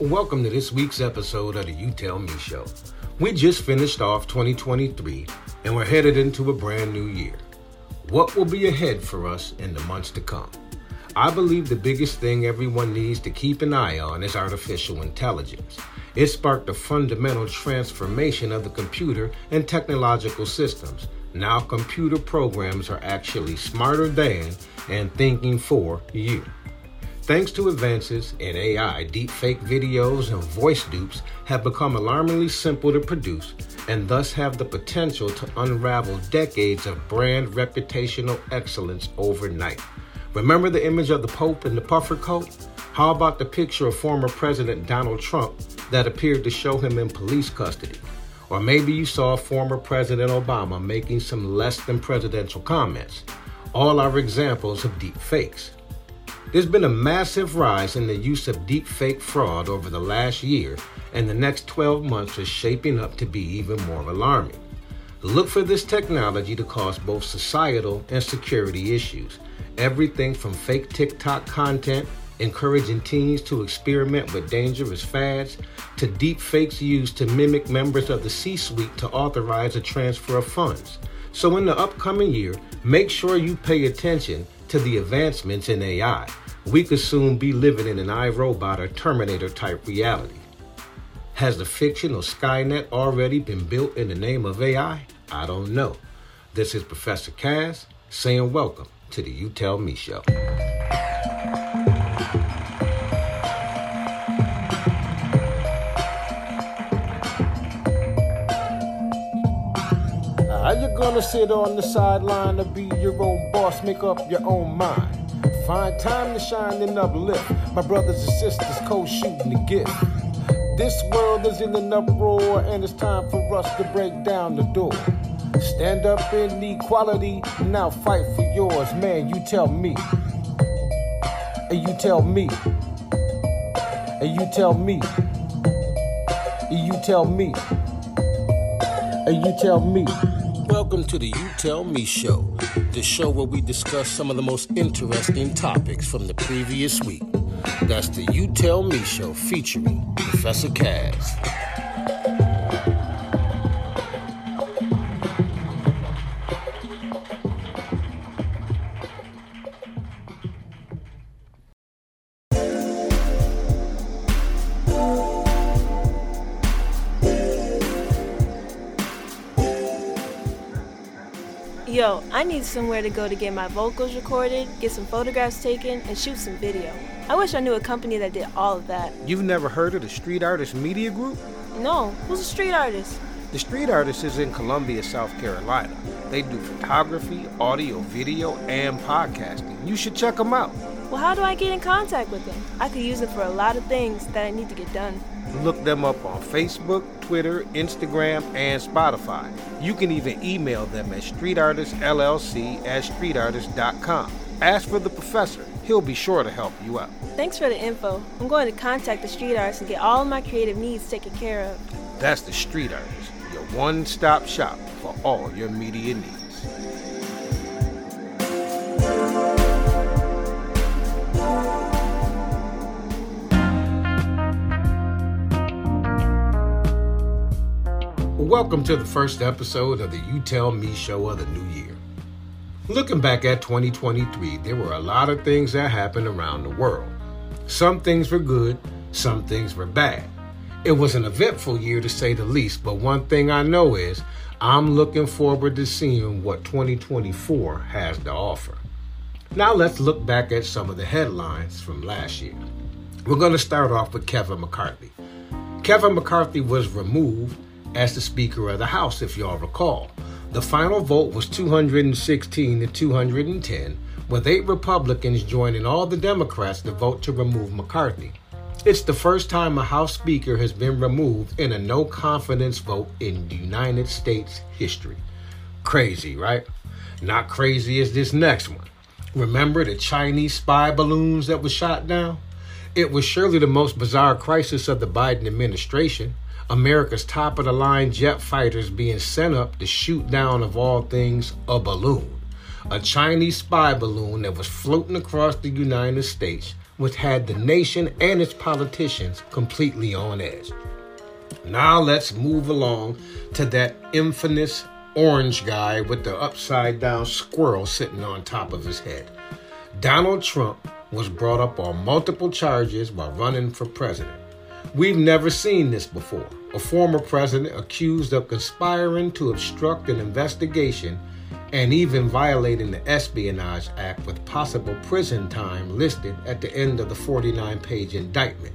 Welcome to this week's episode of the You Tell Me Show. We just finished off 2023 and we're headed into a brand new year. What will be ahead for us in the months to come? I believe the biggest thing everyone needs to keep an eye on is artificial intelligence. It sparked a fundamental transformation of the computer and technological systems. Now, computer programs are actually smarter than and thinking for you. Thanks to advances in AI, deepfake videos and voice dupes have become alarmingly simple to produce and thus have the potential to unravel decades of brand reputational excellence overnight. Remember the image of the Pope in the puffer coat? How about the picture of former President Donald Trump that appeared to show him in police custody? Or maybe you saw former President Obama making some less than presidential comments. All are examples of deep fakes. There's been a massive rise in the use of deep fake fraud over the last year, and the next 12 months is shaping up to be even more alarming. Look for this technology to cause both societal and security issues. Everything from fake TikTok content encouraging teens to experiment with dangerous fads, to deep fakes used to mimic members of the C suite to authorize a transfer of funds. So, in the upcoming year, make sure you pay attention to the advancements in AI. We could soon be living in an iRobot or Terminator type reality. Has the fictional Skynet already been built in the name of AI? I don't know. This is Professor Kaz saying welcome to the You Tell Me Show. How you gonna sit on the sideline to be your own boss, make up your own mind? Find time to shine and uplift. My brothers and sisters co-shooting the gift. This world is in an uproar, and it's time for us to break down the door. Stand up in equality, now fight for yours, man. You tell me, and you tell me, and you tell me, and you tell me, and you tell me. Welcome to the You Tell Me Show, the show where we discuss some of the most interesting topics from the previous week. That's the You Tell Me Show featuring Professor Kaz. Yo, I need somewhere to go to get my vocals recorded, get some photographs taken, and shoot some video. I wish I knew a company that did all of that. You've never heard of the Street Artist Media Group? No, who's a street artist? The Street Artist is in Columbia, South Carolina. They do photography, audio, video, and podcasting. You should check them out. Well, how do I get in contact with them? I could use them for a lot of things that I need to get done. Look them up on Facebook, Twitter, Instagram, and Spotify. You can even email them at streetartistllc at streetartist.com. Ask for the professor. He'll be sure to help you out. Thanks for the info. I'm going to contact the street artist and get all of my creative needs taken care of. That's the Street Artist, your one stop shop for all your media needs. Welcome to the first episode of the You Tell Me show of the new year. Looking back at 2023, there were a lot of things that happened around the world. Some things were good, some things were bad. It was an eventful year to say the least, but one thing I know is I'm looking forward to seeing what 2024 has to offer. Now let's look back at some of the headlines from last year. We're going to start off with Kevin McCarthy. Kevin McCarthy was removed as the Speaker of the House, if y'all recall. The final vote was 216 to 210, with eight Republicans joining all the Democrats to vote to remove McCarthy. It's the first time a House Speaker has been removed in a no confidence vote in United States history. Crazy, right? Not crazy as this next one. Remember the Chinese spy balloons that were shot down? It was surely the most bizarre crisis of the Biden administration. America's top of the line jet fighters being sent up to shoot down, of all things, a balloon. A Chinese spy balloon that was floating across the United States which had the nation and its politicians completely on edge. Now let's move along to that infamous orange guy with the upside down squirrel sitting on top of his head. Donald Trump was brought up on multiple charges while running for president. We've never seen this before. A former president accused of conspiring to obstruct an investigation and even violating the Espionage Act with possible prison time listed at the end of the 49 page indictment.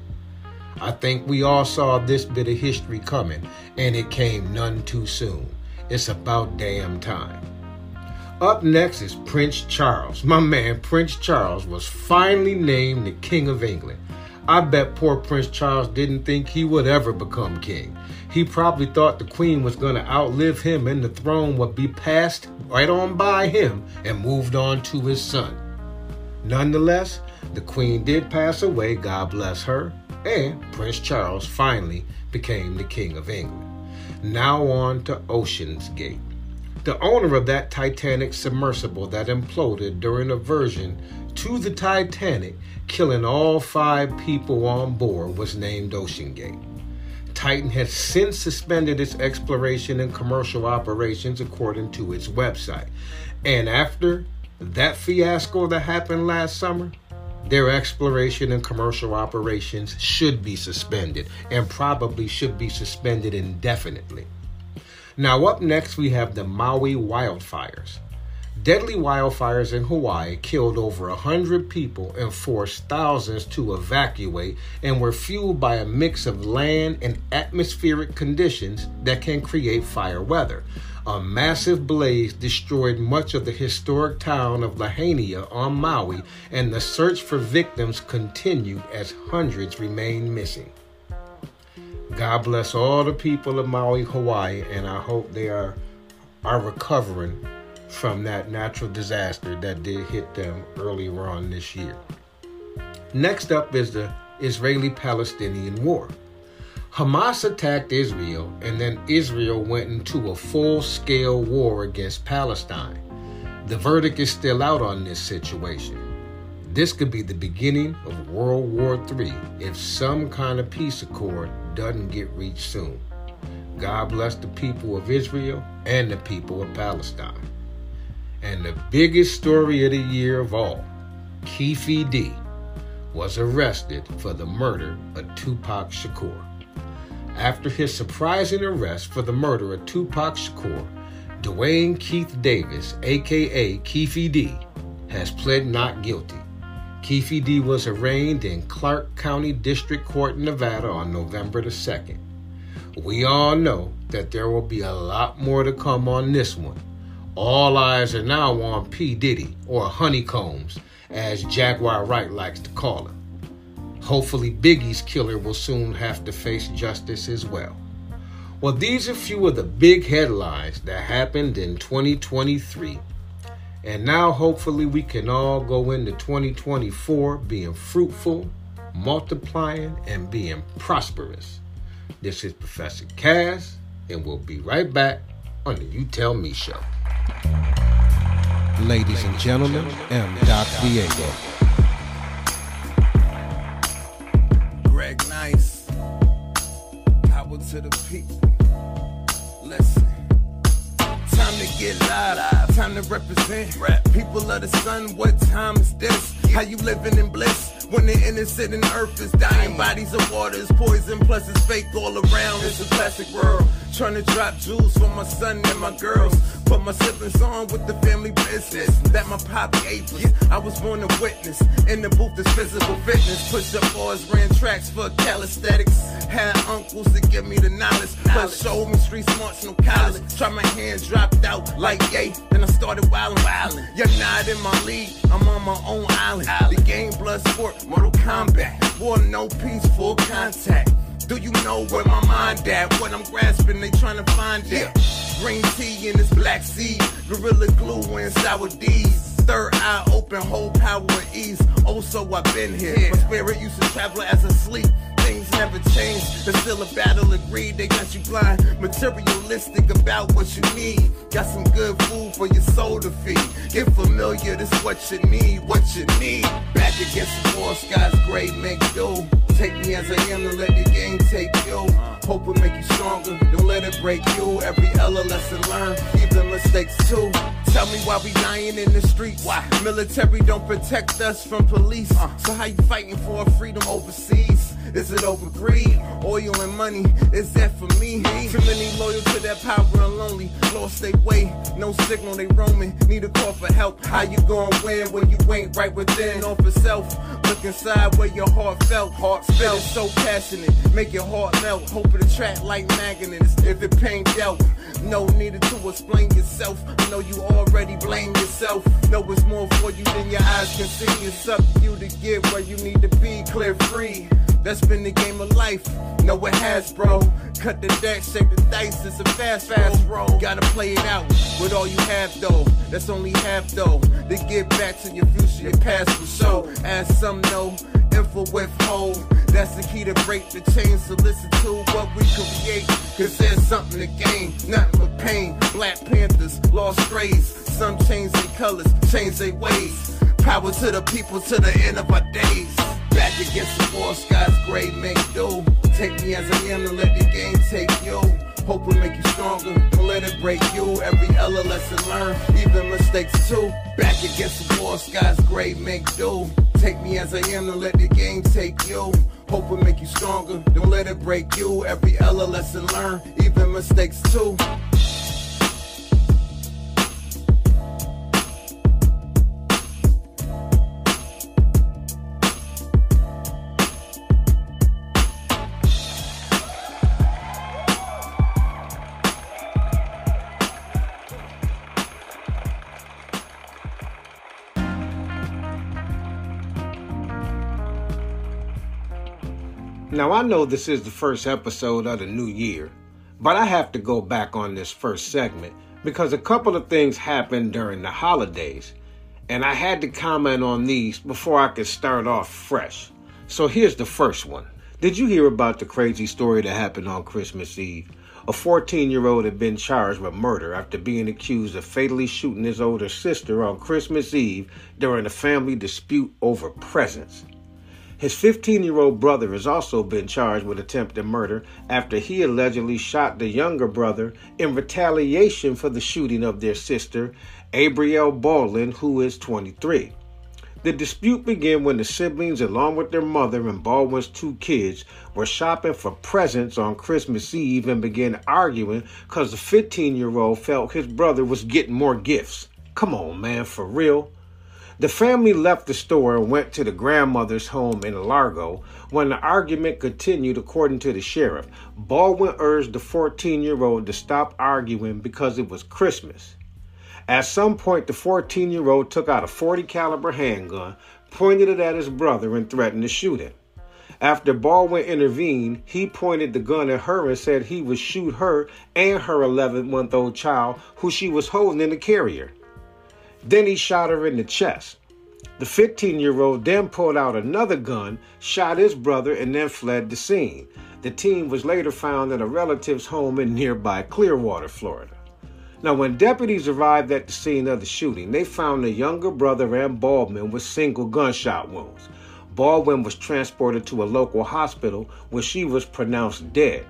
I think we all saw this bit of history coming, and it came none too soon. It's about damn time. Up next is Prince Charles. My man, Prince Charles, was finally named the King of England. I bet poor Prince Charles didn't think he would ever become king. He probably thought the queen was going to outlive him and the throne would be passed right on by him and moved on to his son. Nonetheless, the queen did pass away, God bless her, and Prince Charles finally became the King of England. Now on to Ocean's Gate. The owner of that Titanic submersible that imploded during a version to the Titanic, killing all five people on board, was named OceanGate. Titan has since suspended its exploration and commercial operations according to its website. And after that fiasco that happened last summer, their exploration and commercial operations should be suspended and probably should be suspended indefinitely. Now, up next, we have the Maui wildfires. Deadly wildfires in Hawaii killed over 100 people and forced thousands to evacuate and were fueled by a mix of land and atmospheric conditions that can create fire weather. A massive blaze destroyed much of the historic town of Lahaina on Maui, and the search for victims continued as hundreds remain missing. God bless all the people of Maui, Hawaii, and I hope they are, are recovering from that natural disaster that did hit them earlier on this year. Next up is the Israeli Palestinian War. Hamas attacked Israel, and then Israel went into a full scale war against Palestine. The verdict is still out on this situation. This could be the beginning of World War III if some kind of peace accord doesn't get reached soon. God bless the people of Israel and the people of Palestine. And the biggest story of the year of all, Keffe D was arrested for the murder of Tupac Shakur after his surprising arrest for the murder of Tupac Shakur, Duane Keith Davis, aka Keffe D, has pled not guilty. Keffe D was arraigned in Clark County District Court in Nevada on November the 2nd. We all know that there will be a lot more to come on this one. All eyes are now on P. Diddy, or Honeycombs, as Jaguar Wright likes to call him. Hopefully, Biggie's killer will soon have to face justice as well. Well, these are a few of the big headlines that happened in 2023. And now, hopefully, we can all go into 2024 being fruitful, multiplying, and being prosperous. This is Professor Cass, and we'll be right back on the You Tell Me show. Ladies and gentlemen, I'm Doc Diego. nice. Power to the people. Listen. Time to get live, time to represent. Rap. People of the sun, what time is this? How you living in bliss? When the innocent and earth is dying, bodies of water is poison, plus it's fake all around. It's a plastic world. Trying to drop jewels for my son and my girls. Put my siblings on with the family business that my pop gave us. I was born a witness. In the booth is physical fitness. Push up bars, ran tracks for calisthenics. Had uncles to give me the knowledge. Plus showed me street smarts, no college. Try my hands dropped out like yay. Then I started wildin', wildin'. You're not in my league. I'm on my own island. The game blood sport, Mortal Kombat. War no peace, full contact. Do you know where my mind at? What I'm grasping, they trying to find it. Green tea in this black seed, gorilla glue and sour D's. Third eye open, whole power ease. Oh, so I've been here. My spirit used to travel as a sleep things never change. There's still a battle of greed, they got you blind. Materialistic about what you need. Got some good food for your soul to feed. Get familiar, this what you need, what you need. Back against the wall, skies gray, make do. Take me as I am and let the game take you. Hope will make you stronger, don't let it break you. Every L a lesson learned, even mistakes too. Tell me why we lying in the streets. Why? Military don't protect us from police. Uh. So how you fighting for freedom overseas? Is it over greed? Oil and money, is that for me? Too many loyal to that power and lonely. Lost their way, no signal, they roaming. Need a call for help. How you gonna win when you ain't right within? Off for self, look inside where your heart felt. Heart felt so passionate, make your heart melt. Hope it attract like magnets. If it pain dealt, no needed to explain yourself. I know you already blame yourself. Know it's more for you than your eyes can see. It's up to you to get where you need to be, clear free. That's been the game of life. No, it has, bro. Cut the deck, shake the dice. It's a fast, fast roll. Gotta play it out with all you have, though. That's only half, though. To get back to your future, your past will show. As some know, info withhold. That's the key to break the chains. So listen to what we create. Cause there's something to gain, nothing but pain. Black Panthers, lost strays. Some change their colors, change their ways. Power to the people to the end of our days. Back against the wall, skies gray, make do. Take me as I am and let the game take you. Hope will make you stronger, don't let it break you. Every L a lesson learned, even mistakes too. Back against the wall, skies gray, make do. Take me as I am and let the game take you. Hope will make you stronger, don't let it break you. Every L a lesson learned, even mistakes too. Now, I know this is the first episode of the new year, but I have to go back on this first segment because a couple of things happened during the holidays, and I had to comment on these before I could start off fresh. So here's the first one. Did you hear about the crazy story that happened on Christmas Eve? A 14 year old had been charged with murder after being accused of fatally shooting his older sister on Christmas Eve during a family dispute over presents. His 15 year old brother has also been charged with attempted murder after he allegedly shot the younger brother in retaliation for the shooting of their sister, Abrielle Baldwin, who is 23. The dispute began when the siblings, along with their mother and Baldwin's two kids, were shopping for presents on Christmas Eve and began arguing because the 15 year old felt his brother was getting more gifts. Come on, man, for real. The family left the store and went to the grandmother's home in Largo. When the argument continued, according to the sheriff, Baldwin urged the 14 year old to stop arguing because it was Christmas. At some point, the 14 year old took out a 40 caliber handgun, pointed it at his brother, and threatened to shoot him. After Baldwin intervened, he pointed the gun at her and said he would shoot her and her 11 month old child, who she was holding in the carrier. Then he shot her in the chest. The 15 year old then pulled out another gun, shot his brother, and then fled the scene. The teen was later found at a relative's home in nearby Clearwater, Florida. Now, when deputies arrived at the scene of the shooting, they found the younger brother and Baldwin with single gunshot wounds. Baldwin was transported to a local hospital where she was pronounced dead.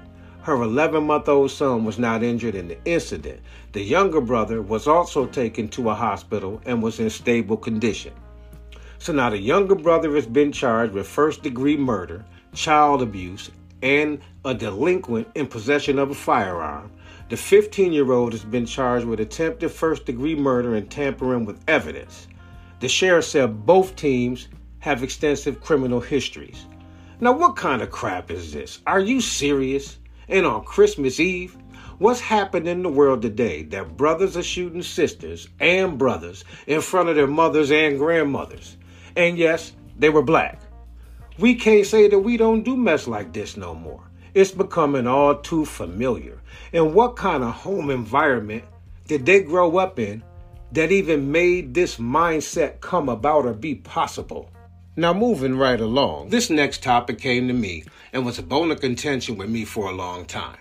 Her 11 month old son was not injured in the incident. The younger brother was also taken to a hospital and was in stable condition. So now the younger brother has been charged with first degree murder, child abuse, and a delinquent in possession of a firearm. The 15 year old has been charged with attempted first degree murder and tampering with evidence. The sheriff said both teams have extensive criminal histories. Now, what kind of crap is this? Are you serious? And on Christmas Eve, what's happened in the world today that brothers are shooting sisters and brothers in front of their mothers and grandmothers? And yes, they were black. We can't say that we don't do mess like this no more. It's becoming all too familiar. And what kind of home environment did they grow up in that even made this mindset come about or be possible? Now, moving right along, this next topic came to me and was a bone of contention with me for a long time.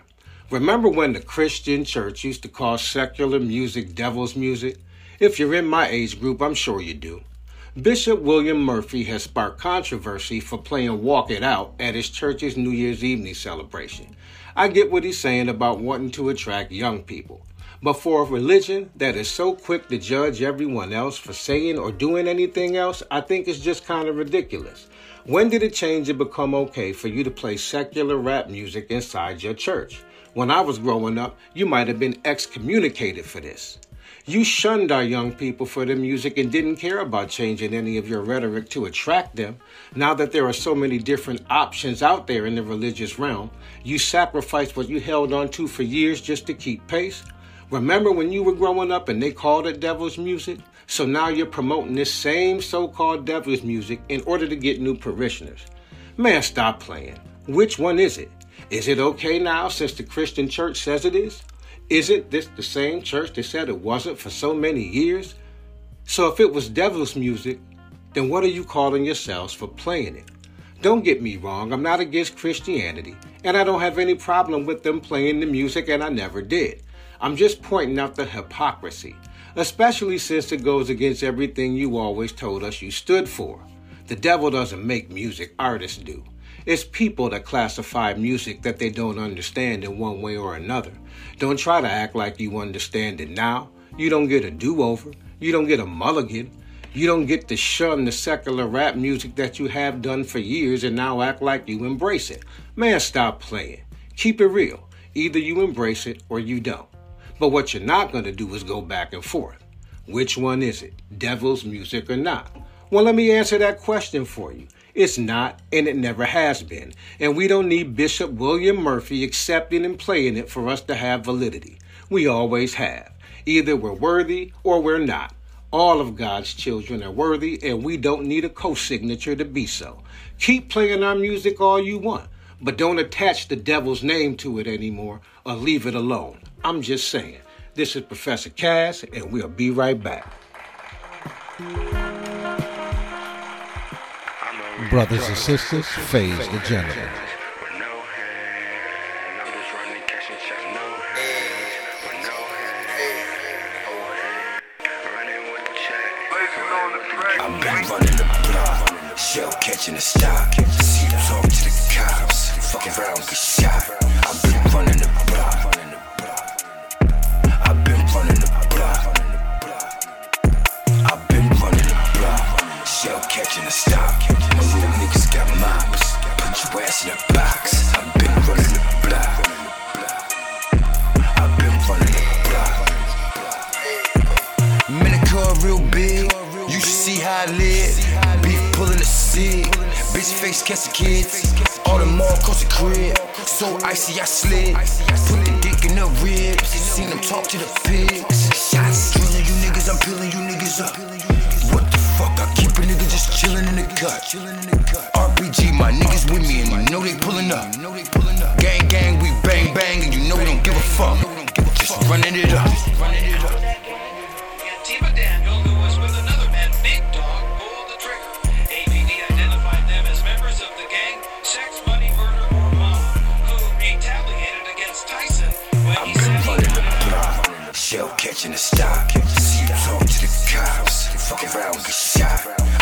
Remember when the Christian church used to call secular music devil's music? If you're in my age group, I'm sure you do. Bishop William Murphy has sparked controversy for playing Walk It Out at his church's New Year's evening celebration. I get what he's saying about wanting to attract young people. But for a religion that is so quick to judge everyone else for saying or doing anything else, I think it's just kind of ridiculous. When did it change and become okay for you to play secular rap music inside your church? When I was growing up, you might have been excommunicated for this. You shunned our young people for their music and didn't care about changing any of your rhetoric to attract them. Now that there are so many different options out there in the religious realm, you sacrificed what you held on to for years just to keep pace. Remember when you were growing up and they called it devil's music? So now you're promoting this same so called devil's music in order to get new parishioners. Man, stop playing. Which one is it? Is it okay now since the Christian church says it is? Isn't this the same church that said it wasn't for so many years? So if it was devil's music, then what are you calling yourselves for playing it? Don't get me wrong, I'm not against Christianity, and I don't have any problem with them playing the music, and I never did. I'm just pointing out the hypocrisy, especially since it goes against everything you always told us you stood for. The devil doesn't make music, artists do. It's people that classify music that they don't understand in one way or another. Don't try to act like you understand it now. You don't get a do over. You don't get a mulligan. You don't get to shun the secular rap music that you have done for years and now act like you embrace it. Man, stop playing. Keep it real. Either you embrace it or you don't. But what you're not going to do is go back and forth. Which one is it? Devil's music or not? Well, let me answer that question for you. It's not, and it never has been. And we don't need Bishop William Murphy accepting and playing it for us to have validity. We always have. Either we're worthy or we're not. All of God's children are worthy, and we don't need a co signature to be so. Keep playing our music all you want, but don't attach the devil's name to it anymore or leave it alone. I'm just saying. This is Professor Cass, and we'll be right back. Brothers and sisters, phase the gentleman. I've been running the block, shell catching the stock. See talk to the cops, fuck around, get shot. Icy I slid. Put the dick in the ribs. Seen them talk to the pigs. Shots drilling you niggas. I'm peeling you niggas up. What the fuck? I keep a nigga just chilling in the cut. Catching the stock. See you talk to the cops, fuck around, get shot.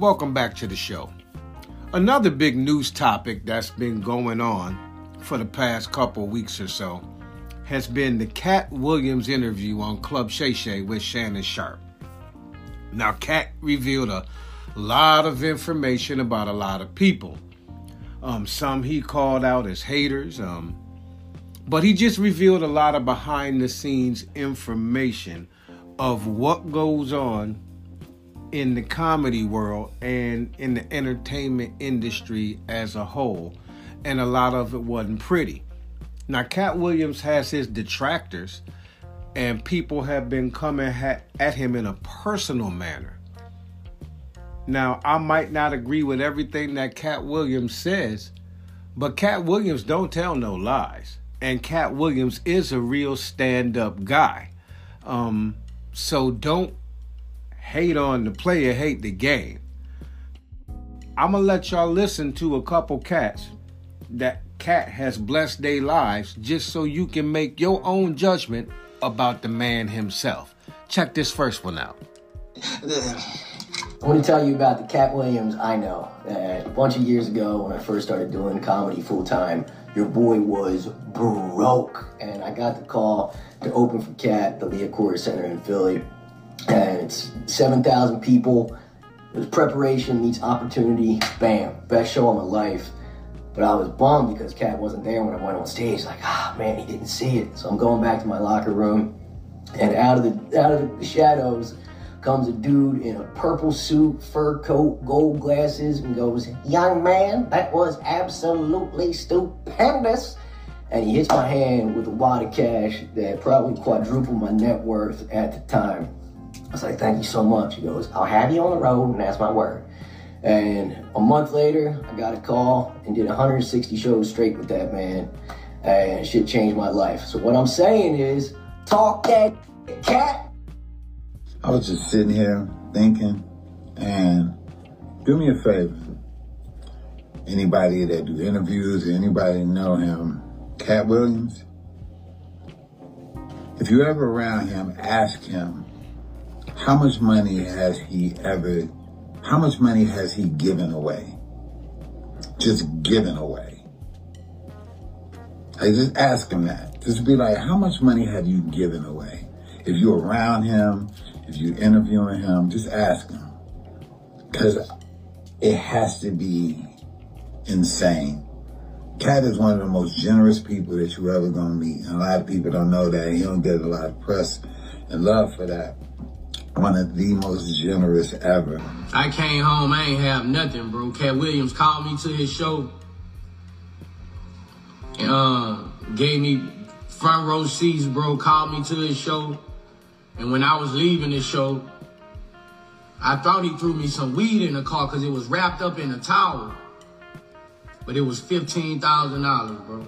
Welcome back to the show. Another big news topic that's been going on for the past couple weeks or so has been the Katt Williams interview on Club Shay Shay with Shannon Sharpe. Now, Katt revealed a lot of information about a lot of people. Um, some he called out as haters, um, but he just revealed a lot of behind the scenes information of what goes on in the comedy world and in the entertainment industry as a whole, and a lot of it wasn't pretty. Now, Katt Williams has his detractors, and people have been coming at him in a personal manner. Now, I might not agree with everything that Katt Williams says, but Katt Williams don't tell no lies. And Katt Williams is a real stand-up guy. Um, so don't hate on the player, hate the game. I'm gonna let y'all listen to a couple cats that Katt has blessed their lives just so you can make your own judgment about the man himself. Check this first one out. I want to tell you about the Katt Williams I know. Uh, a bunch of years ago, when I first started doing comedy full time, your boy was broke, and I got the call to open for Katt, the Liacouras Center in Philly, and it's seven thousand people. It was preparation meets opportunity. Bam, best show of my life. But I was bummed because Katt wasn't there when I went on stage. Like, ah, man, he didn't see it. So I'm going back to my locker room, and out of the out of the shadows comes a dude in a purple suit, fur coat, gold glasses, and goes, Young man, that was absolutely stupendous. And he hits my hand with a wad of cash that probably quadrupled my net worth at the time. I was like, Thank you so much. He goes, I'll have you on the road, and that's my word. And a month later, I got a call and did 160 shows straight with that man. And shit changed my life. So, what I'm saying is, talk that cat. I was just sitting here thinking, and do me a favor. Anybody that do interviews, anybody know him, Katt Williams. If you're ever around him, ask him how much money has he ever, how much money has he given away? Just given away. I just ask him that. Just be like, how much money have you given away? If you're around him, if you're interviewing him, just ask him. Because it has to be insane. Katt is one of the most generous people that you're ever gonna meet. And a lot of people don't know that. He don't get a lot of press and love for that. One of the most generous ever. I came home, I ain't have nothing, bro. Katt Williams called me to his show. And, uh, gave me front row seats, bro. Called me to his show. And when I was leaving the show, I thought he threw me some weed in the car because it was wrapped up in a towel. But it was fifteen thousand dollars, bro.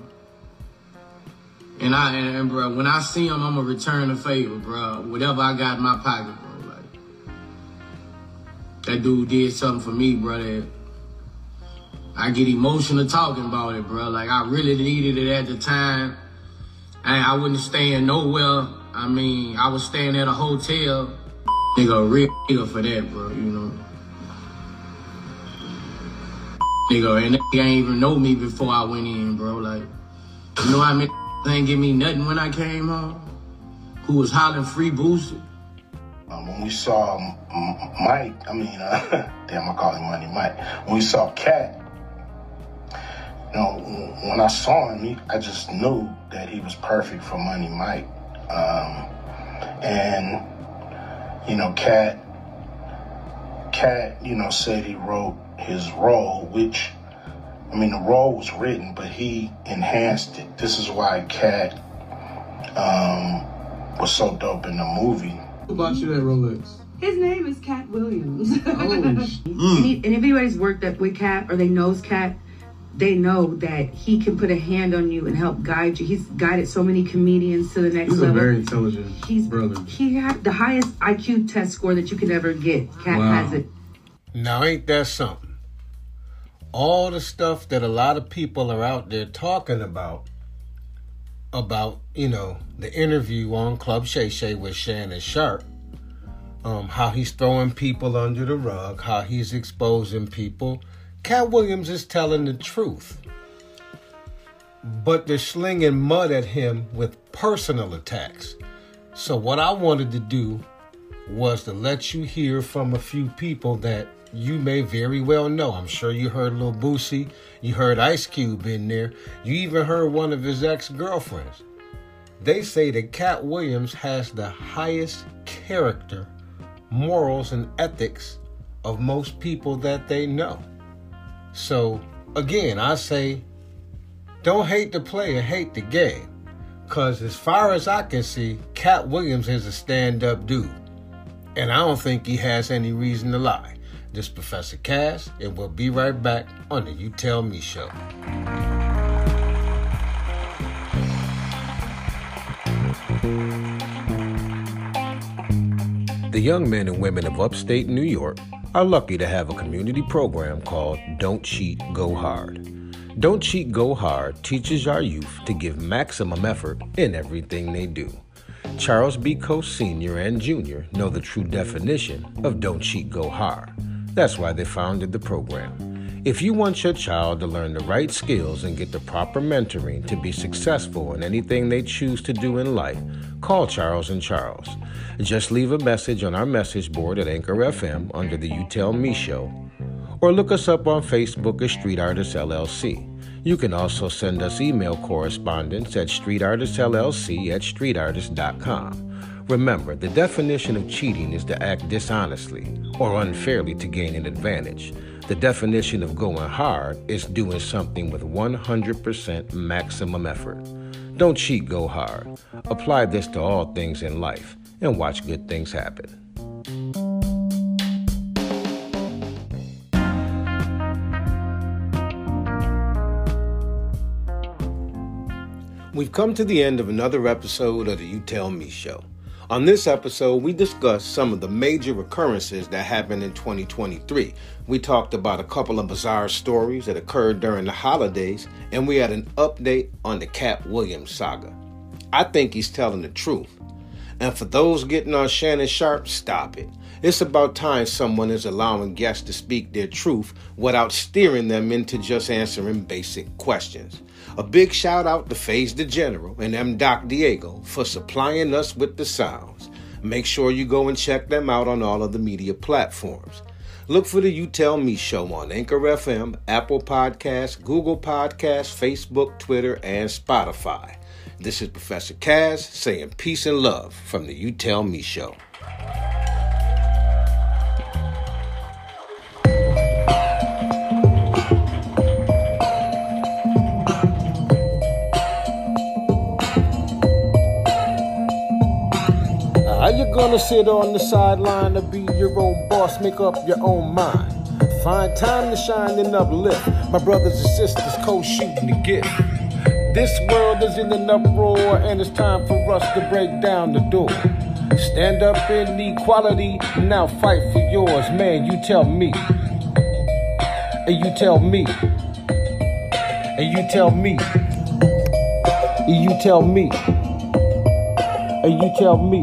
And I and, and bro, when I see him, I'ma return the favor, bro. Whatever I got in my pocket, bro. That dude did something for me, bro. That I get emotional talking about it, bro. Like I really needed it at the time. And I wouldn't staying nowhere. I mean, I was staying at a hotel. Nigga, a real nigga for that, bro, you know. Nigga, and they ain't even know me before I went in, bro. Like, you know how many ain't give me nothing when I came home? Who was hollering free Boosie? Um, when we saw M- M- Mike, I mean, uh, damn, I call him Money Mike. When we saw Katt, you know, when I saw him, I just knew that he was perfect for Money Mike. Um, and, you know, Katt, Katt, you know, said he wrote his role, which, I mean, the role was written, but he enhanced it. This is why Katt um, was so dope in the movie. Who bought you that Rolex? His name is Katt Williams. Holy sh- mm. and, he, and if anybody's worked up with Katt or they knows Katt, they know that he can put a hand on you and help guide you. He's guided so many comedians to the next level. He's a very intelligent He's brother. he had the highest IQ test score that you could ever get. Katt Wow. has it. Now, ain't that something? All the stuff that a lot of people are out there talking about, about, you know, the interview on Club Shay Shay with Shannon Sharpe, um, how he's throwing people under the rug, how he's exposing people. Katt Williams is telling the truth. But they're slinging mud at him with personal attacks. So, what I wanted to do was to let you hear from a few people that you may very well know. I'm sure you heard Lil Boosie, you heard Ice Cube in there, you even heard one of his ex girlfriends. They say that Katt Williams has the highest character, morals, and ethics of most people that they know. So, again, I say don't hate the player, hate the game. Because as far as I can see, Katt Williams is a stand up dude. And I don't think he has any reason to lie. This is Professor Cass, and we'll be right back on the You Tell Me show. The young men and women of upstate New York are lucky to have a community program called Don't Cheat, Go Hard. Don't Cheat, Go Hard teaches our youth to give maximum effort in everything they do. Charles B. Coast Sr. and Jr. know the true definition of Don't Cheat, Go Hard. That's why they founded the program. If you want your child to learn the right skills and get the proper mentoring to be successful in anything they choose to do in life, call Charles and Charles. Just leave a message on our message board at Anchor FM under the You Tell Me Show, or look us up on Facebook as Street Artists LLC. You can also send us email correspondence at streetartistllc at streetartist.com. Remember, the definition of cheating is to act dishonestly or unfairly to gain an advantage. The definition of going hard is doing something with 100% maximum effort. Don't cheat, go hard. Apply this to all things in life and watch good things happen. We've come to the end of another episode of the You Tell Me Show. On this episode, we discussed some of the major occurrences that happened in 2023. We talked about a couple of bizarre stories that occurred during the holidays, and we had an update on the Katt Williams saga. I think he's telling the truth. And for those getting on Shannon Sharpe, stop it. It's about time someone is allowing guests to speak their truth without steering them into just answering basic questions. A big shout out to FaZe the General and M. Doc Diego for supplying us with the sounds. Make sure you go and check them out on all of the media platforms. Look for the You Tell Me show on Anchor FM, Apple Podcasts, Google Podcasts, Facebook, Twitter, and Spotify. This is Professor Kaz saying peace and love from the You Tell Me show. Gonna sit on the sideline to be your own boss, make up your own mind? Find time to shine and uplift. My brothers and sisters co-shooting the gift. This world is in an uproar, and it's time for us to break down the door. Stand up in equality, now fight for yours, man. You tell me, and you tell me, and you tell me, and you tell me, and you tell me.